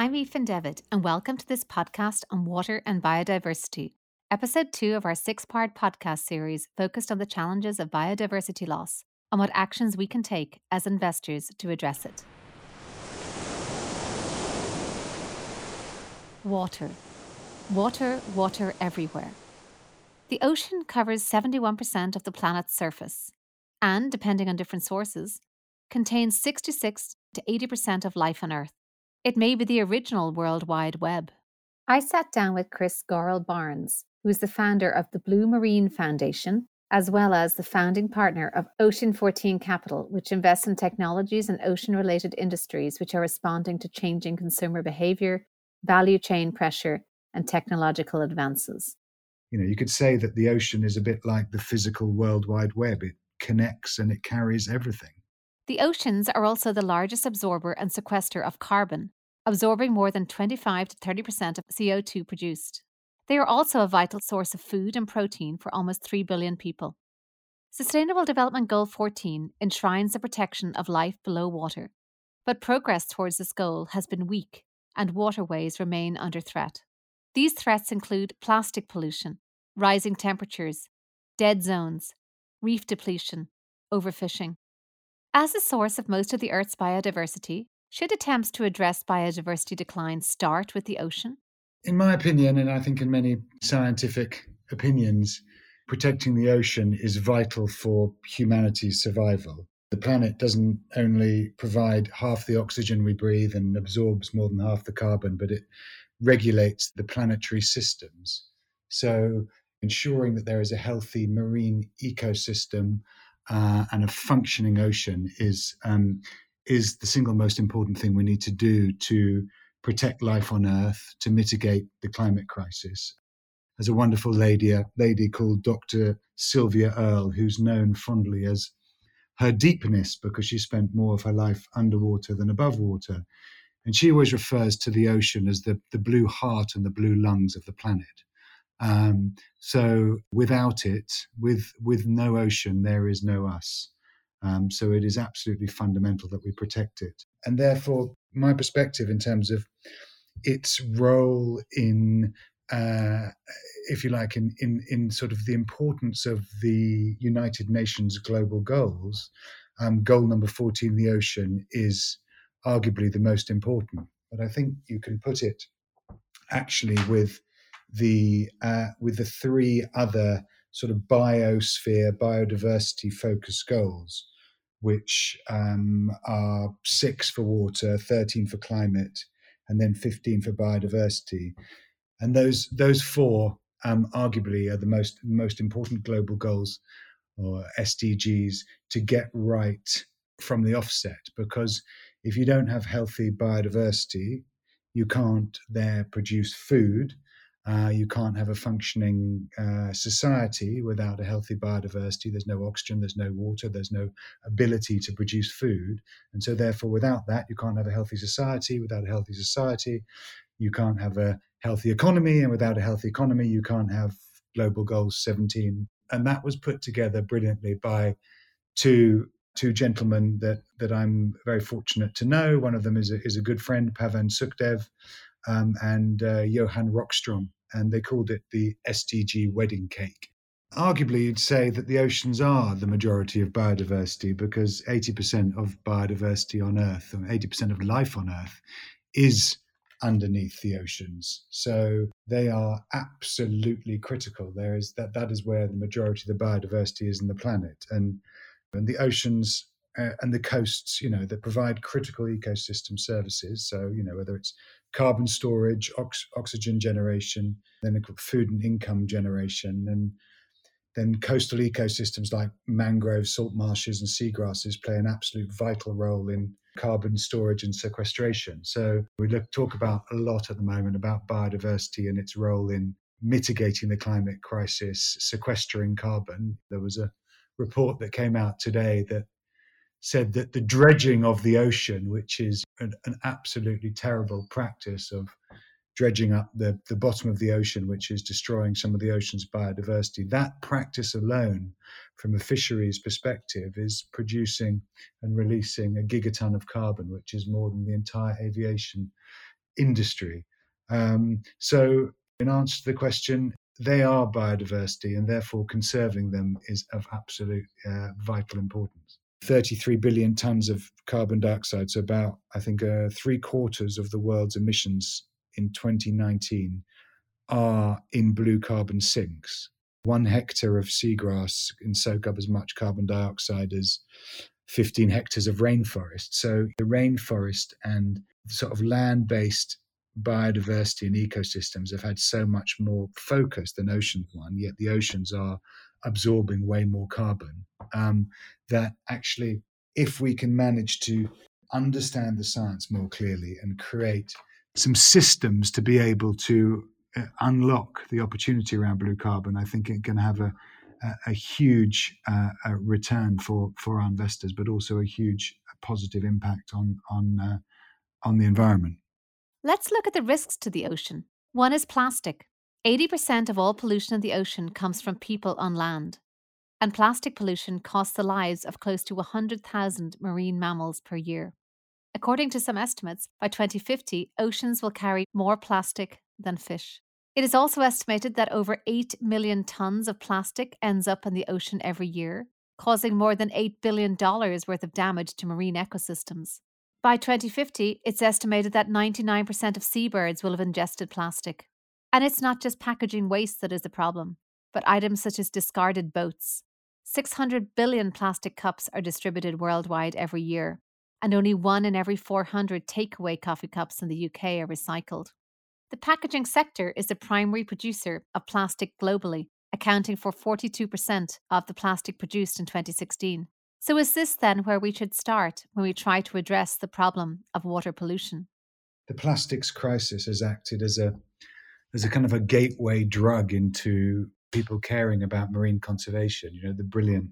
I'm Ethan Devitt, and welcome to this podcast on water and biodiversity, episode two of our six part podcast series focused on the challenges of biodiversity loss and what actions we can take as investors to address it. Water. Water, water everywhere. The ocean covers 71% of the planet's surface and, depending on different sources, contains 66 to 80% of life on Earth. It may be the original World Wide Web. I sat down with Chris Gorell Barnes, who is the founder of the Blue Marine Foundation, as well as the founding partner of Ocean 14 Capital, which invests in technologies and ocean related industries which are responding to changing consumer behavior, value chain pressure, and technological advances. You know, you could say that the ocean is a bit like the physical World Wide Web. It connects and it carries everything. The oceans are also the largest absorber and sequester of carbon, absorbing more than 25 to 30% of CO2 produced. They are also a vital source of food and protein for almost 3 billion people. Sustainable Development Goal 14 enshrines the protection of life below water, but progress towards this goal has been weak and waterways remain under threat. These threats include plastic pollution, rising temperatures, dead zones, reef depletion, overfishing. As the source of most of the Earth's biodiversity, should attempts to address biodiversity decline start with the ocean? In my opinion, and I think in many scientific opinions, protecting the ocean is vital for humanity's survival. The planet doesn't only provide half the oxygen we breathe and absorbs more than half the carbon, but it regulates the planetary systems. So, ensuring that there is a healthy marine ecosystem uh, and a functioning ocean is um, is the single most important thing we need to do to protect life on Earth, to mitigate the climate crisis. There's a wonderful lady, a lady called Dr. Sylvia Earle, who's known fondly as her deepness because she spent more of her life underwater than above water. And she always refers to the ocean as the, the blue heart and the blue lungs of the planet. Um, so without it, with with no ocean, there is no us. Um, so it is absolutely fundamental that we protect it. And therefore, my perspective in terms of its role in, uh, if you like, in, in in sort of the importance of the United Nations global goals, um, goal number fourteen, the ocean, is arguably the most important. But I think you can put it actually with the uh, with the three other sort of biosphere biodiversity focused goals which um, are six for water 13 for climate and then 15 for biodiversity. And those those four um, arguably are the most most important global goals or SDGs to get right from the offset because if you don't have healthy biodiversity you can't there produce food uh, you can't have a functioning uh, society without a healthy biodiversity. There's no oxygen, there's no water, there's no ability to produce food. And so, therefore, without that, you can't have a healthy society. Without a healthy society, you can't have a healthy economy. And without a healthy economy, you can't have Global Goals 17. And that was put together brilliantly by two two gentlemen that that I'm very fortunate to know. One of them is a, is a good friend, Pavan Sukhdev, um, and uh, Johan Rockstrom, and they called it the SDG wedding cake. Arguably, you'd say that the oceans are the majority of biodiversity because 80% of biodiversity on Earth, or 80% of life on Earth, is underneath the oceans. So they are absolutely critical. There is that that is where the majority of the biodiversity is in the planet, and and the oceans uh, and the coasts, you know, that provide critical ecosystem services. So you know whether it's carbon storage, ox- oxygen generation, then food and income generation, and then coastal ecosystems like mangroves, salt marshes, and seagrasses play an absolute vital role in carbon storage and sequestration. So we look, talk about a lot at the moment about biodiversity and its role in mitigating the climate crisis, sequestering carbon. There was a report that came out today that said that the dredging of the ocean, which is an, an, absolutely terrible practice of dredging up the, the bottom of the ocean, which is destroying some of the ocean's biodiversity, that practice alone, from a fisheries perspective, is producing and releasing a gigaton of carbon, which is more than the entire aviation industry. Um, so, in answer to the question, they are biodiversity, and therefore conserving them is of absolute uh, vital importance. 33 billion tons of carbon dioxide, so about, I think, uh, three quarters of the world's emissions in 2019 are in blue carbon sinks. One hectare of seagrass can soak up as much carbon dioxide as 15 hectares of rainforest. So the rainforest and sort of land based biodiversity and ecosystems have had so much more focus than oceans one, yet the oceans are absorbing way more carbon. Um, that actually, if we can manage to understand the science more clearly and create some systems to be able to uh, unlock the opportunity around blue carbon, I think it can have a a, a huge uh, a return for for our investors, but also a huge positive impact on on uh, on the environment. Let's look at the risks to the ocean. One is plastic. 80% of all pollution in the ocean comes from people on land. And plastic pollution costs the lives of close to 100,000 marine mammals per year. According to some estimates, by 2050, oceans will carry more plastic than fish. It is also estimated that over 8 million tons of plastic ends up in the ocean every year, causing more than $8 billion worth of damage to marine ecosystems. By 2050, it's estimated that 99% of seabirds will have ingested plastic. And it's not just packaging waste that is the problem, but items such as discarded boats. 600 billion plastic cups are distributed worldwide every year, and only one in every 400 takeaway coffee cups in the UK are recycled. The packaging sector is the primary producer of plastic globally, accounting for 42% of the plastic produced in 2016. So, is this then where we should start when we try to address the problem of water pollution? The plastics crisis has acted as a as a kind of a gateway drug into people caring about marine conservation. You know, the brilliant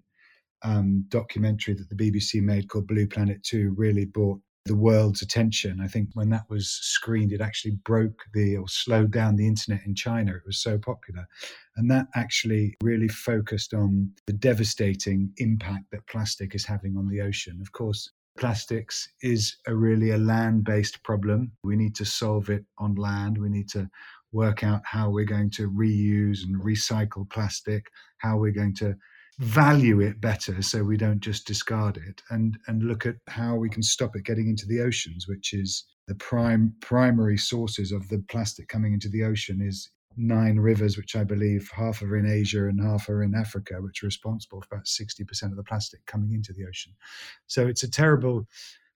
um, documentary that the BBC made called Blue Planet 2 really brought the world's attention. I think when that was screened, it actually broke the or slowed down the internet in China. It was so popular. And that actually really focused on the devastating impact that plastic is having on the ocean. Of course, plastics is a really a land based problem. We need to solve it on land. We need to work out how we're going to reuse and recycle plastic, how we're going to value it better so we don't just discard it and and look at how we can stop it getting into the oceans which is the prime primary sources of the plastic coming into the ocean is nine rivers which i believe half are in asia and half are in africa which are responsible for about 60% of the plastic coming into the ocean. So it's a terrible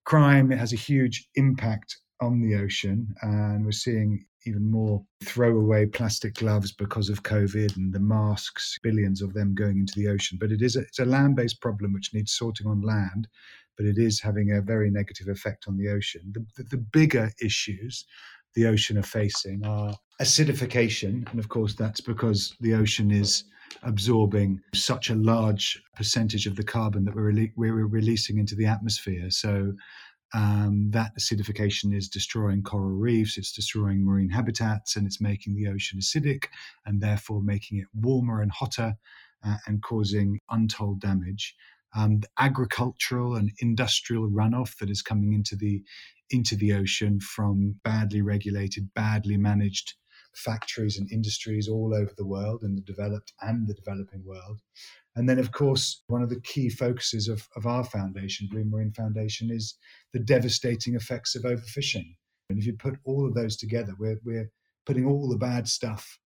crime. It has a huge impact on the ocean and we're seeing even more throwaway plastic gloves because of COVID and the masks, billions of them going into the ocean. But it is a, it's a land based problem which needs sorting on land, but it is having a very negative effect on the ocean. The, the, the bigger issues the ocean are facing are acidification. And of course, that's because the ocean is absorbing such a large percentage of the carbon that we're, rele- we're releasing into the atmosphere. So um, that acidification is destroying coral reefs, it's destroying marine habitats, and it's making the ocean acidic and therefore making it warmer and hotter uh, and causing untold damage. Um, the agricultural and industrial runoff that is coming into the into the ocean from badly regulated, badly managed factories and industries all over the world, in the developed and the developing world. And then, of course, one of the key focuses of, of our foundation, Blue Marine Foundation, is the devastating effects of overfishing. And if you put all of those together, we're, we're putting all the bad stuff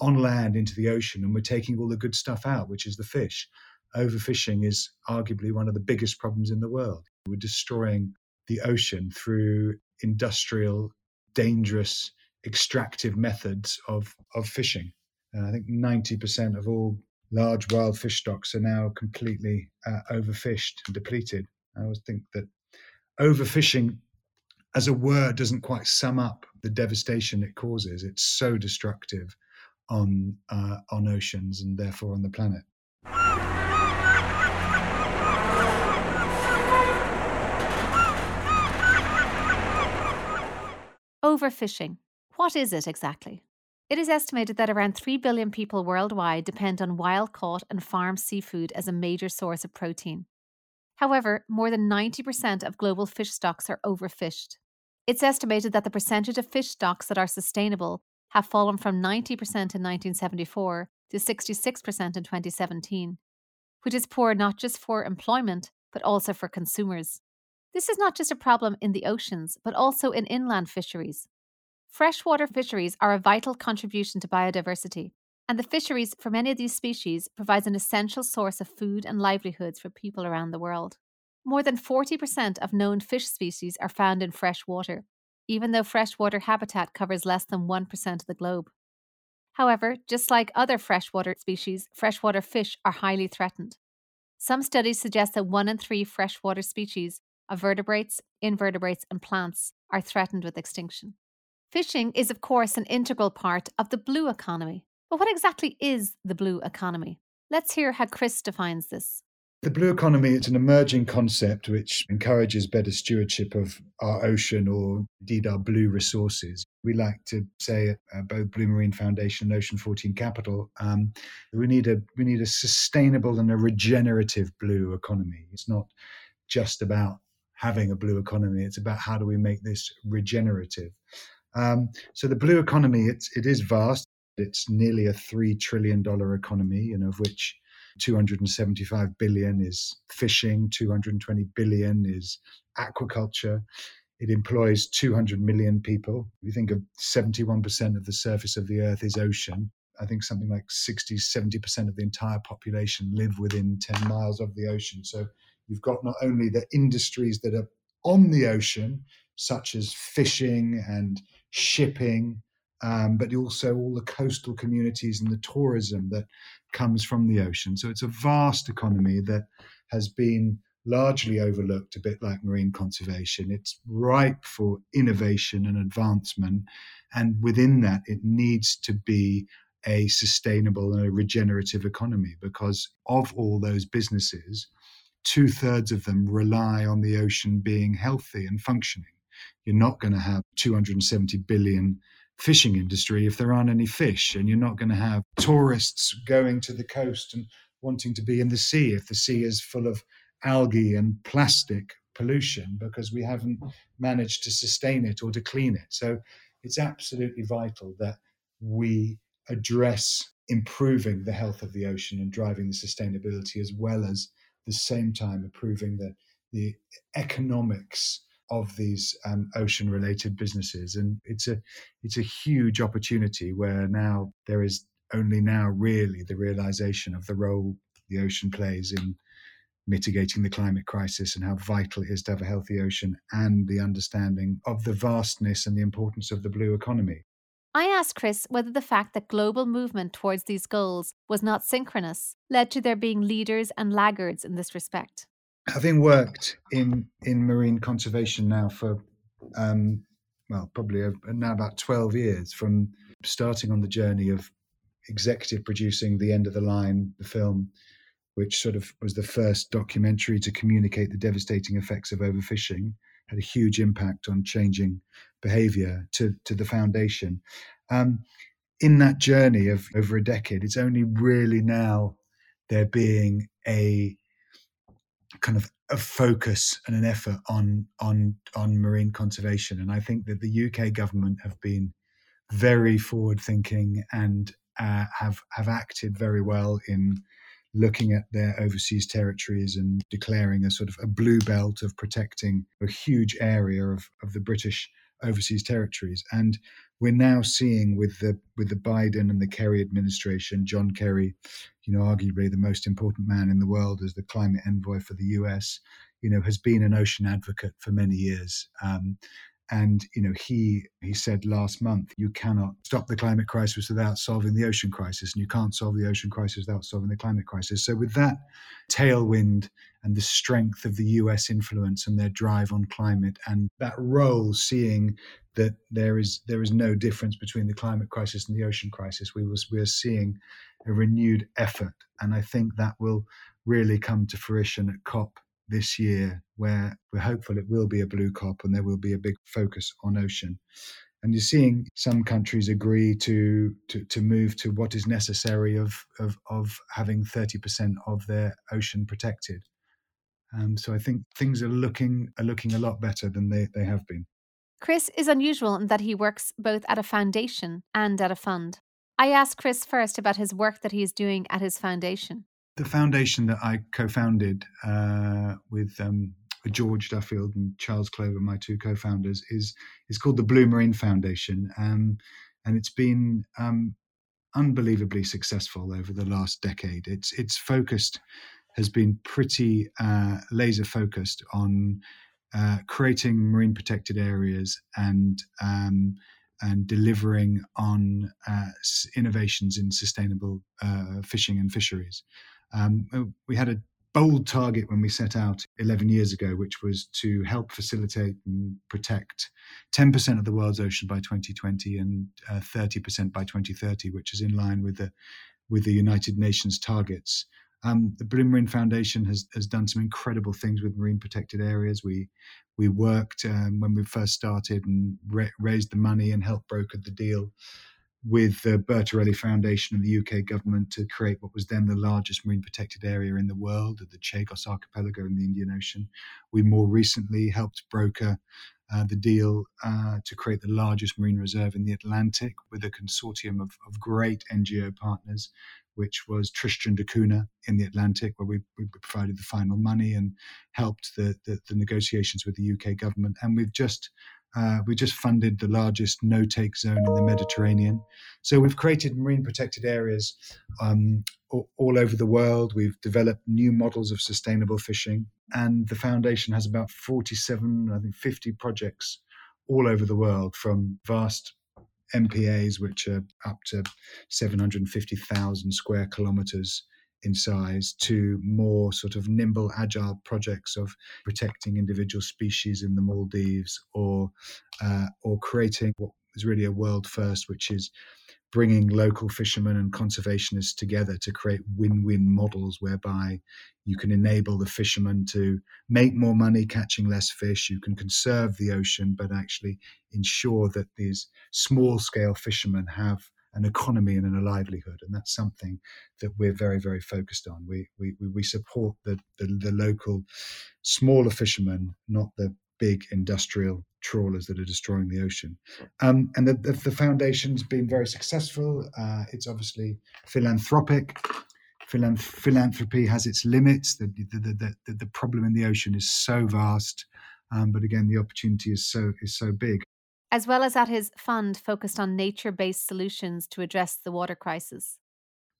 on land into the ocean and we're taking all the good stuff out, which is the fish. Overfishing is arguably one of the biggest problems in the world. We're destroying the ocean through industrial, dangerous, extractive methods of, of fishing. And I think 90% of all large wild fish stocks are now completely uh, overfished and depleted. I always think that overfishing as a word doesn't quite sum up the devastation it causes. It's so destructive on uh, on oceans and therefore on the planet. Overfishing. What is it exactly? It is estimated that around 3 billion people worldwide depend on wild caught and farmed seafood as a major source of protein. However, more than 90% of global fish stocks are overfished. It's estimated that the percentage of fish stocks that are sustainable have fallen from 90% in 1974 to 66% in 2017, which is poor not just for employment, but also for consumers. This is not just a problem in the oceans, but also in inland fisheries. Freshwater fisheries are a vital contribution to biodiversity, and the fisheries for many of these species provides an essential source of food and livelihoods for people around the world. More than 40% of known fish species are found in fresh water, even though freshwater habitat covers less than 1% of the globe. However, just like other freshwater species, freshwater fish are highly threatened. Some studies suggest that one in three freshwater species of vertebrates, invertebrates, and plants are threatened with extinction. Fishing is, of course, an integral part of the blue economy. But what exactly is the blue economy? Let's hear how Chris defines this. The blue economy is an emerging concept which encourages better stewardship of our ocean or indeed our blue resources. We like to say at uh, both Blue Marine Foundation and Ocean 14 Capital, um, we need a we need a sustainable and a regenerative blue economy. It's not just about having a blue economy; it's about how do we make this regenerative. Um, so the blue economy, it's it is vast. It's nearly a three trillion dollar economy, you know, of which 275 billion is fishing, 220 billion is aquaculture. It employs 200 million people. If you think of 71% of the surface of the earth is ocean, I think something like 60, 70% of the entire population live within 10 miles of the ocean. So you've got not only the industries that are on the ocean, such as fishing and shipping, um, but also all the coastal communities and the tourism that comes from the ocean. So it's a vast economy that has been largely overlooked, a bit like marine conservation. It's ripe for innovation and advancement. And within that, it needs to be a sustainable and a regenerative economy because of all those businesses, two thirds of them rely on the ocean being healthy and functioning. You're not going to have 270 billion fishing industry if there aren't any fish, and you're not going to have tourists going to the coast and wanting to be in the sea if the sea is full of algae and plastic pollution because we haven't managed to sustain it or to clean it. So it's absolutely vital that we address improving the health of the ocean and driving the sustainability as well as the same time improving the the economics of these um, ocean related businesses and it's a it's a huge opportunity where now there is only now really the realization of the role the ocean plays in mitigating the climate crisis and how vital it is to have a healthy ocean and the understanding of the vastness and the importance of the blue economy. I asked Chris whether the fact that global movement towards these goals was not synchronous led to there being leaders and laggards in this respect having worked in in marine conservation now for um, well probably a, now about 12 years from starting on the journey of executive producing the end of the line the film which sort of was the first documentary to communicate the devastating effects of overfishing had a huge impact on changing behavior to to the foundation. Um, in that journey of over a decade it's only really now there being a kind of a focus and an effort on on on marine conservation. And i think that the uk government have been very forward thinking and uh, have have acted very well in looking at their overseas territories and declaring a sort of a blue belt of protecting a huge area of, of the british overseas territories and we're now seeing with the with the Biden and the Kerry administration, John Kerry, you know, arguably the most important man in the world as the climate envoy for the US, you know, has been an ocean advocate for many years. Um, and you know, he he said last month, you cannot stop the climate crisis without solving the ocean crisis, and you can't solve the ocean crisis without solving the climate crisis. So with that tailwind and the strength of the US influence and their drive on climate and that role seeing that there is there is no difference between the climate crisis and the ocean crisis. We was we are seeing a renewed effort, and I think that will really come to fruition at COP this year, where we're hopeful it will be a blue COP and there will be a big focus on ocean. And you're seeing some countries agree to to, to move to what is necessary of, of, of having 30% of their ocean protected. Um, so I think things are looking are looking a lot better than they, they have been. Chris is unusual in that he works both at a foundation and at a fund. I asked Chris first about his work that he is doing at his foundation. The foundation that I co founded uh, with um, George Duffield and Charles Clover, my two co-founders, is is called the Blue Marine Foundation, um, and it's been um, unbelievably successful over the last decade. It's it's focused has been pretty uh, laser focused on uh, creating marine protected areas and um, and delivering on uh, innovations in sustainable uh, fishing and fisheries. Um, we had a bold target when we set out 11 years ago, which was to help facilitate and protect 10% of the world's ocean by 2020 and uh, 30% by 2030, which is in line with the with the United Nations targets. Um, the Blue Marine Foundation has has done some incredible things with marine protected areas. We we worked um, when we first started and ra- raised the money and helped broker the deal with the Bertarelli Foundation and the UK government to create what was then the largest marine protected area in the world, the Chagos Archipelago in the Indian Ocean. We more recently helped broker uh, the deal uh, to create the largest marine reserve in the Atlantic with a consortium of, of great NGO partners, which was Tristan da Cunha in the Atlantic, where we, we provided the final money and helped the, the, the negotiations with the UK government. And we've just uh, we just funded the largest no take zone in the Mediterranean. So we've created marine protected areas um, all, all, over the world. We've developed new models of sustainable fishing. And the foundation has about 47, I think 50 projects all over the world from vast MPAs, which are up to 750,000 square kilometers in size to more sort of nimble, agile projects of protecting individual species in the Maldives or uh, or creating what is really a world first, which is bringing local fishermen and conservationists together to create win-win models whereby you can enable the fishermen to make more money catching less fish. You can conserve the ocean but actually ensure that these small scale fishermen have an economy and a livelihood. And that's something that we're very, very focused on. We, we, we support the, the, the local smaller fishermen, not the big industrial trawlers that are destroying the ocean. Um, and the, the, the, foundation's been very successful. Uh, it's obviously philanthropic. Philanth- philanthropy has its limits. The, the, the, the, problem in the ocean is so vast. Um, but again, the opportunity is so is so big as well as at his fund focused on nature based solutions to address the water crisis.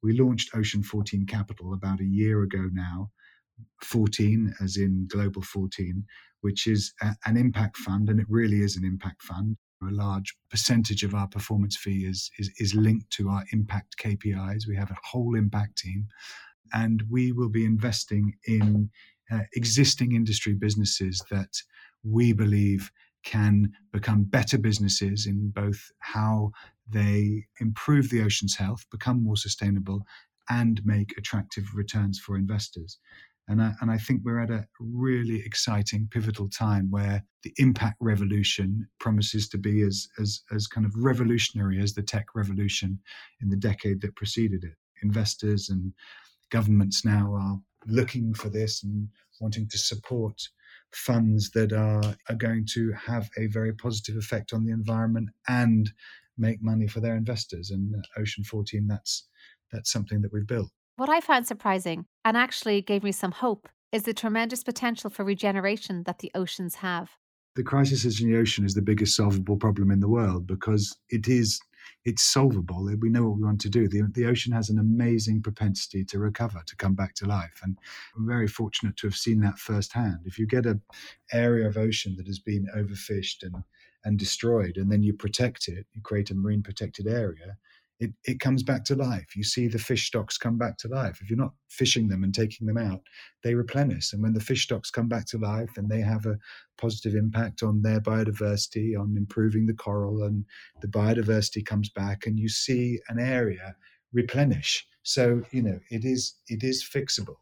We launched Ocean 14 Capital about a year ago now, 14 as in Global 14, which is a, an impact fund, and it really is an impact fund. A large percentage of our performance fee is, is, is linked to our impact KPIs. We have a whole impact team, and we will be investing in uh, existing industry businesses that we believe can become better businesses in both how they improve the ocean's health, become more sustainable, and make attractive returns for investors. And I, and I think we're at a really exciting, pivotal time where the impact revolution promises to be as, as, as kind of revolutionary as the tech revolution in the decade that preceded it. Investors and governments now are looking for this and wanting to support funds that are, are going to have a very positive effect on the environment and make money for their investors. And uh, Ocean 14, that's that's something that we've built. What I found surprising and actually gave me some hope is the tremendous potential for regeneration that the oceans have. The crisis in the ocean is the biggest solvable problem in the world because it is it's solvable. We know what we want to do. The, the ocean has an amazing propensity to recover, to come back to life. And we're very fortunate to have seen that firsthand. If you get an area of ocean that has been overfished and, and destroyed, and then you protect it, you create a marine protected area, it, it comes back to life. You see the fish stocks come back to life. If you're not fishing them and taking them out, they replenish. And when the fish stocks come back to life and they have a positive impact on their biodiversity, on improving the coral, and the biodiversity comes back, and you see an area replenish. So, you know, it is it is fixable.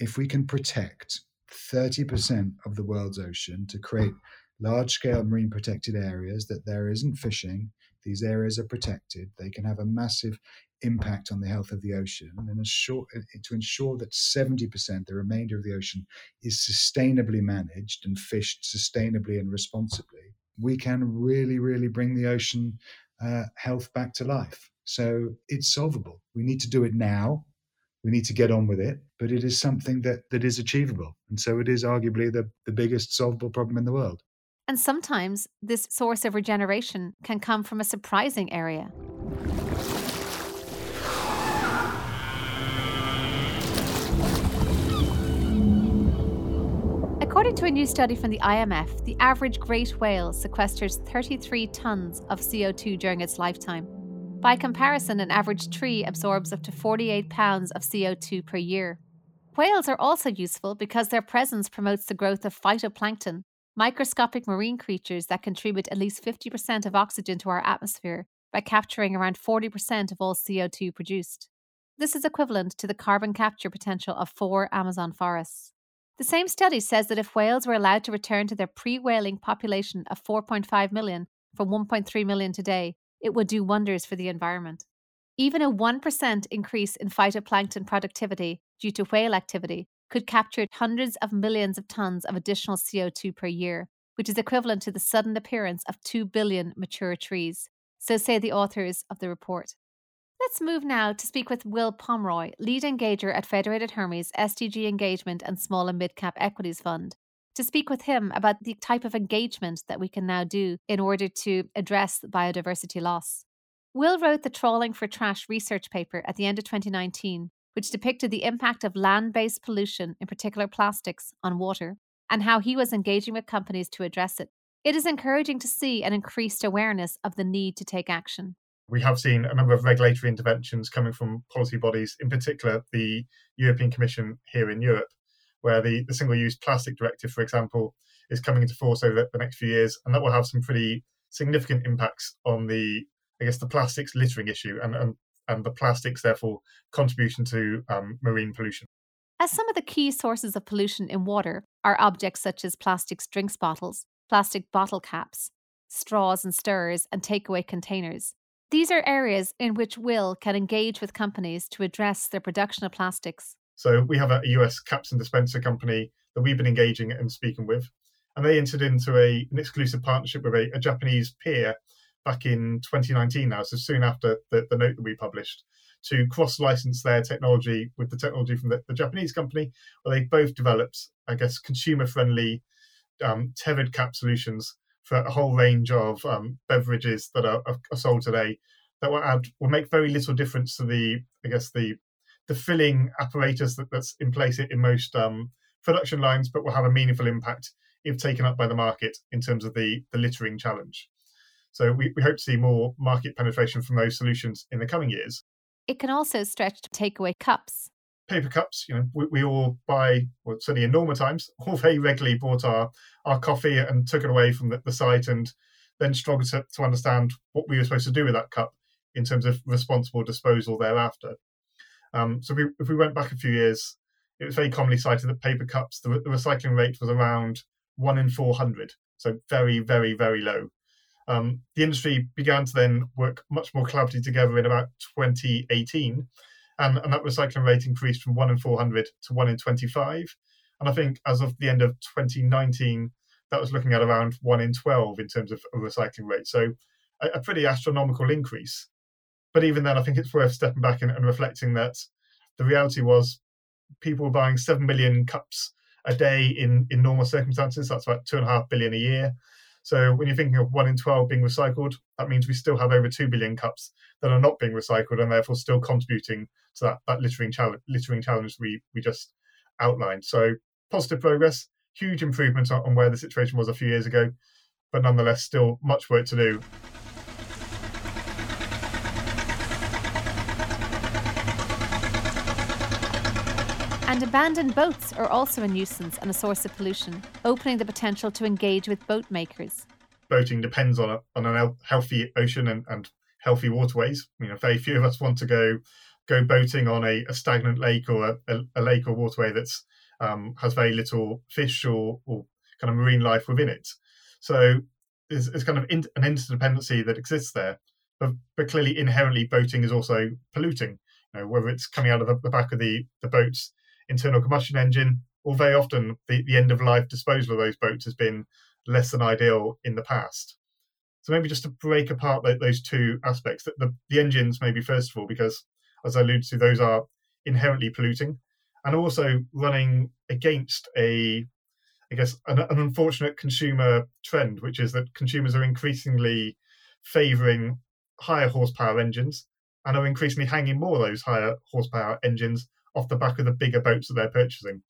If we can protect 30% of the world's ocean to create large scale marine protected areas that there isn't fishing these areas are protected. They can have a massive impact on the health of the ocean and ensure, to ensure that 70%, the remainder of the ocean, is sustainably managed and fished sustainably and responsibly. we can really, really bring the ocean uh, health back to life. So it's solvable. We need to do it now. We need to get on with it, but it is something that, that is achievable. And so it is arguably the, the biggest solvable problem in the world. And sometimes this source of regeneration can come from a surprising area. According to a new study from the IMF, the average great whale sequesters 33 tons of CO2 during its lifetime. By comparison, an average tree absorbs up to 48 pounds of CO2 per year. Whales are also useful because their presence promotes the growth of phytoplankton, microscopic marine creatures that contribute at least 50% of oxygen to our atmosphere by capturing around 40% of all CO2 produced. This is equivalent to the carbon capture potential of four Amazon forests. The same study says that if whales were allowed to return to their pre whaling population of 4.5 million from 1.3 million today, it would do wonders for the environment. Even a 1% increase in phytoplankton productivity due to whale activity could capture hundreds of millions of tons of additional CO2 per year, which is equivalent to the sudden appearance of 2 billion mature trees. So say the authors of the report. Let's move now to speak with Will Pomeroy, lead engager at Federated Hermes SDG Engagement and Small and Mid Cap Equities Fund, to speak with him about the type of engagement that we can now do in order to address biodiversity loss. Will wrote the Trawling for Trash research paper at the end of 2019, which depicted the impact of land based pollution, in particular plastics, on water, and how he was engaging with companies to address it. It is encouraging to see an increased awareness of the need to take action. We have seen a number of regulatory interventions coming from policy bodies, in particular the European Commission here in Europe, where the, the single use plastic directive, for example, is coming into force over the next few years, and that will have some pretty significant impacts on the, I guess, the plastics littering issue and, and and the plastics, therefore, contribution to um, marine pollution. As some of the key sources of pollution in water are objects such as plastics drinks bottles, plastic bottle caps, straws and stirrers, and takeaway containers. These are areas in which Will can engage with companies to address their production of plastics. So we have a US caps and dispenser company that we've been engaging and speaking with, and they entered into a, an exclusive partnership with a, a Japanese peer back in 2019 now, so soon after the, the note that we published, to cross license their technology with the technology from the, the, Japanese company, where they both developed, I guess, consumer friendly um, tethered cap solutions for a whole range of um, beverages that are, are, sold today that will add will make very little difference to the I guess the the filling apparatus that, that's in place in most um, production lines, but will have a meaningful impact if taken up by the market in terms of the the littering challenge. So we, we hope to see more market penetration from those solutions in the coming years. It can also stretch to takeaway cups. Paper cups, you know, we, we all buy, well, certainly in normal times, all very regularly bought our, our coffee and took it away from the, the site and then struggled to, to understand what we were supposed to do with that cup in terms of responsible disposal thereafter. Um, so if we, if we went back a few years, it was very commonly cited that paper cups, the, the recycling rate was around one in 400. So very, very, very low. Um, the industry began to then work much more collaboratively together in about 2018, and, and that recycling rate increased from 1 in 400 to 1 in 25. And I think as of the end of 2019, that was looking at around 1 in 12 in terms of a recycling rate. So a, a pretty astronomical increase. But even then, I think it's worth stepping back and, and reflecting that the reality was people were buying 7 million cups a day in, in normal circumstances. That's about two and a half billion a year. So when you're thinking of one in 12 being recycled, that means we still have over 2 billion cups that are not being recycled and therefore still contributing to that, that littering, challenge, littering challenge we, we just outlined. So positive progress, huge improvement on where the situation was a few years ago, but nonetheless still much work to do. And abandoned boats are also a nuisance and a source of pollution, opening the potential to engage with boat makers. Boating depends on a, on a healthy ocean and, and healthy waterways. You know, very few of us want to go go boating on a, a stagnant lake or a, a, lake or waterway that's um, has very little fish or, or kind of marine life within it. So there's, kind of in, an interdependency that exists there. But, but clearly, inherently, boating is also polluting. You know, whether it's coming out of the back of the, the boats internal combustion engine, or very often the, the end of life disposal of those boats has been less than ideal in the past. So maybe just to break apart those two aspects, the, the, engines maybe first of all, because as I alluded to, those are inherently polluting and also running against a I guess an, an, unfortunate consumer trend, which is that consumers are increasingly favouring higher horsepower engines and are increasingly hanging more of those higher horsepower engines off the back of the bigger boats that they're purchasing.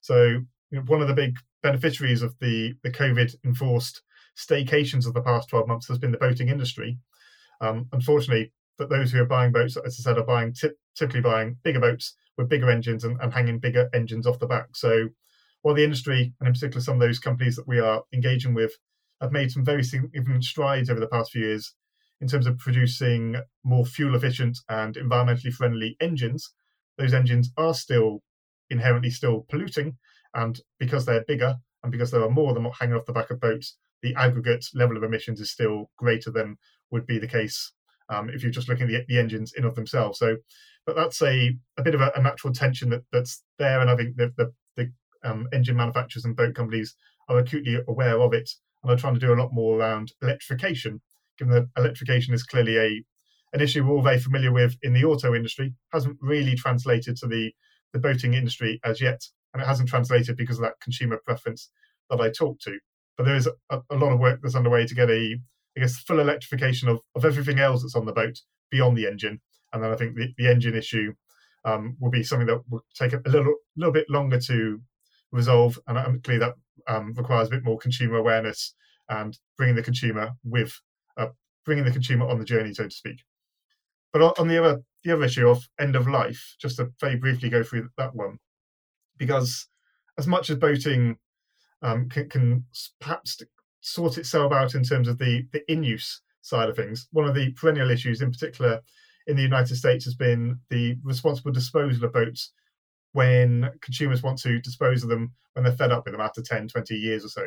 So you know, one of the big beneficiaries of the the COVID enforced staycations of the past 12 months has been the boating industry. Um, unfortunately, that those who are buying boats, as I said, are buying typically buying bigger boats with bigger engines and, and hanging bigger engines off the back. So while the industry, and in particular some of those companies that we are engaging with, have made some very significant strides over the past few years in terms of producing more fuel efficient and environmentally friendly engines, those engines are still inherently still polluting. And because they're bigger and because there are more of them hanging off the back of boats, the aggregate level of emissions is still greater than would be the case um, if you're just looking at the, the, engines in of themselves. So, but that's a, a bit of a, a natural tension that, that's there, and I think the, the, the um, engine manufacturers and boat companies are acutely aware of it and are trying to do a lot more around electrification, given that electrification is clearly a an issue we're all very familiar with in the auto industry, hasn't really translated to the, the boating industry as yet, and it hasn't translated because of that consumer preference that I talked to. But there is a, a lot of work that's underway to get a I guess, full electrification of, of everything else that's on the boat beyond the engine. And then I think the, the engine issue um, will be something that will take a little little bit longer to resolve. And clearly that um, requires a bit more consumer awareness and bringing the consumer with uh, bringing the consumer on the journey, so to speak. But on the other the other issue of end of life, just to very briefly go through that one, because as much as boating um, can, can, perhaps sort itself out in terms of the, the in use side of things. One of the perennial issues, in particular in the United States, has been the responsible disposal of boats when consumers want to dispose of them when they're fed up with them after 10, 20 years or so.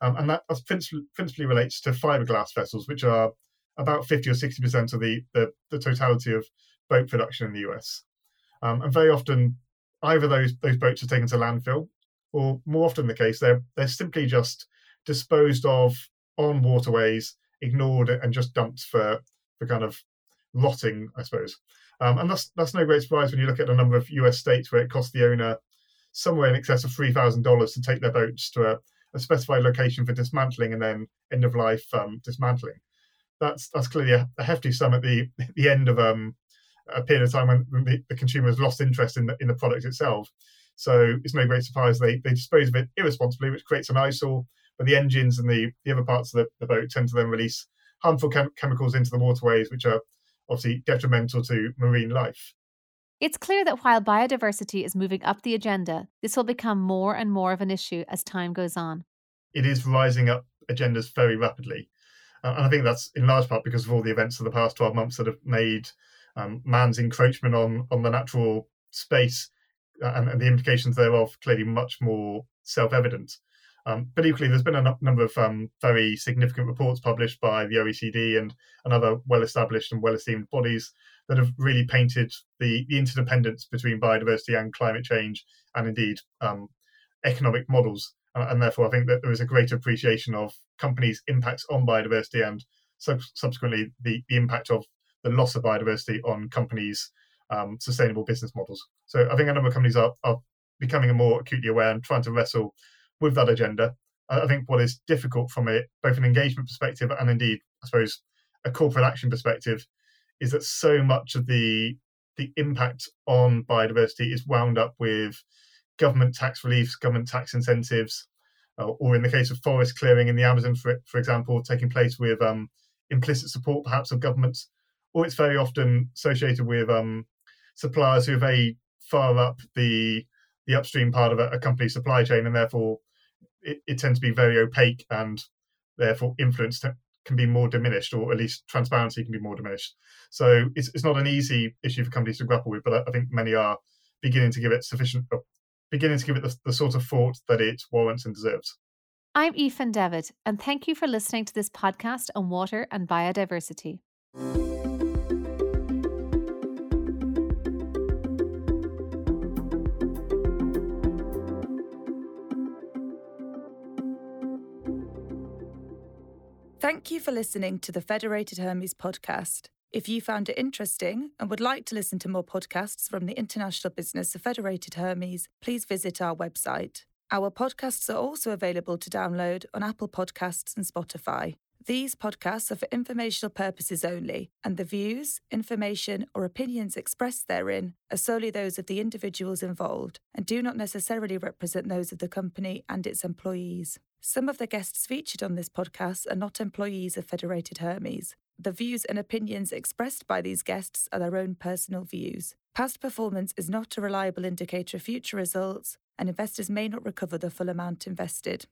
Um, and that principally, principally relates to fiberglass vessels, which are about 50 or 60% of the, the, the totality of boat production in the US. Um, and very often, either those, those boats are taken to landfill, or more often the case, they're, they're simply just disposed of on waterways, ignored and just dumped for for kind of rotting, I suppose. Um, and that's that's no great surprise when you look at a number of US states where it costs the owner somewhere in excess of three thousand dollars to take their boats to a, a, specified location for dismantling and then end of life um, dismantling. That's that's clearly a, a, hefty sum at the the end of um, a period of time when the, the consumer has lost interest in the in the product itself. So it's no great surprise they they dispose of it irresponsibly, which creates an eyesore but the engines and the, the other parts of the, the boat tend to then release harmful chem- chemicals into the waterways, which are obviously detrimental to marine life. It's clear that while biodiversity is moving up the agenda, this will become more and more of an issue as time goes on. It is rising up agendas very rapidly. And I think that's in large part because of all the events of the past 12 months that have made um, man's encroachment on, on the natural space uh, and, and, the implications thereof clearly much more self evident. Um, but equally, there's been a number of um, very significant reports published by the OECD and, and other well established and well esteemed bodies that have really painted the, the interdependence between biodiversity and climate change and indeed um, economic models. Uh, and therefore, I think that there is a greater appreciation of companies' impacts on biodiversity and sub- subsequently the, the impact of the loss of biodiversity on companies' um, sustainable business models. So I think a number of companies are, are becoming more acutely aware and trying to wrestle with that agenda. I think what is difficult from a both an engagement perspective and indeed, I suppose, a corporate action perspective, is that so much of the the impact on biodiversity is wound up with government tax reliefs, government tax incentives, uh, or in the case of forest clearing in the Amazon, for, for example, taking place with um, implicit support perhaps of governments, or it's very often associated with um, suppliers who are very far up the the upstream part of a, a company's supply chain, and therefore it, it, tends to be very opaque, and therefore influence t- can be more diminished, or at least transparency can be more diminished. So it's it's not an easy issue for companies to grapple with, but I, I think many are beginning to give it sufficient, uh, beginning to give it the, the sort of thought that it warrants and deserves. I'm Aoife Devitt, and thank you for listening to this podcast on water and biodiversity. Thank you for listening to the Federated Hermes podcast. If you found it interesting and would like to listen to more podcasts from the international business of Federated Hermes, please visit our website. Our podcasts are also available to download on Apple Podcasts and Spotify. These podcasts are for informational purposes only, and the views, information, or opinions expressed therein are solely those of the individuals involved and do not necessarily represent those of the company and its employees. Some of the guests featured on this podcast are not employees of Federated Hermes. The views and opinions expressed by these guests are their own personal views. Past performance is not a reliable indicator of future results, and investors may not recover the full amount invested.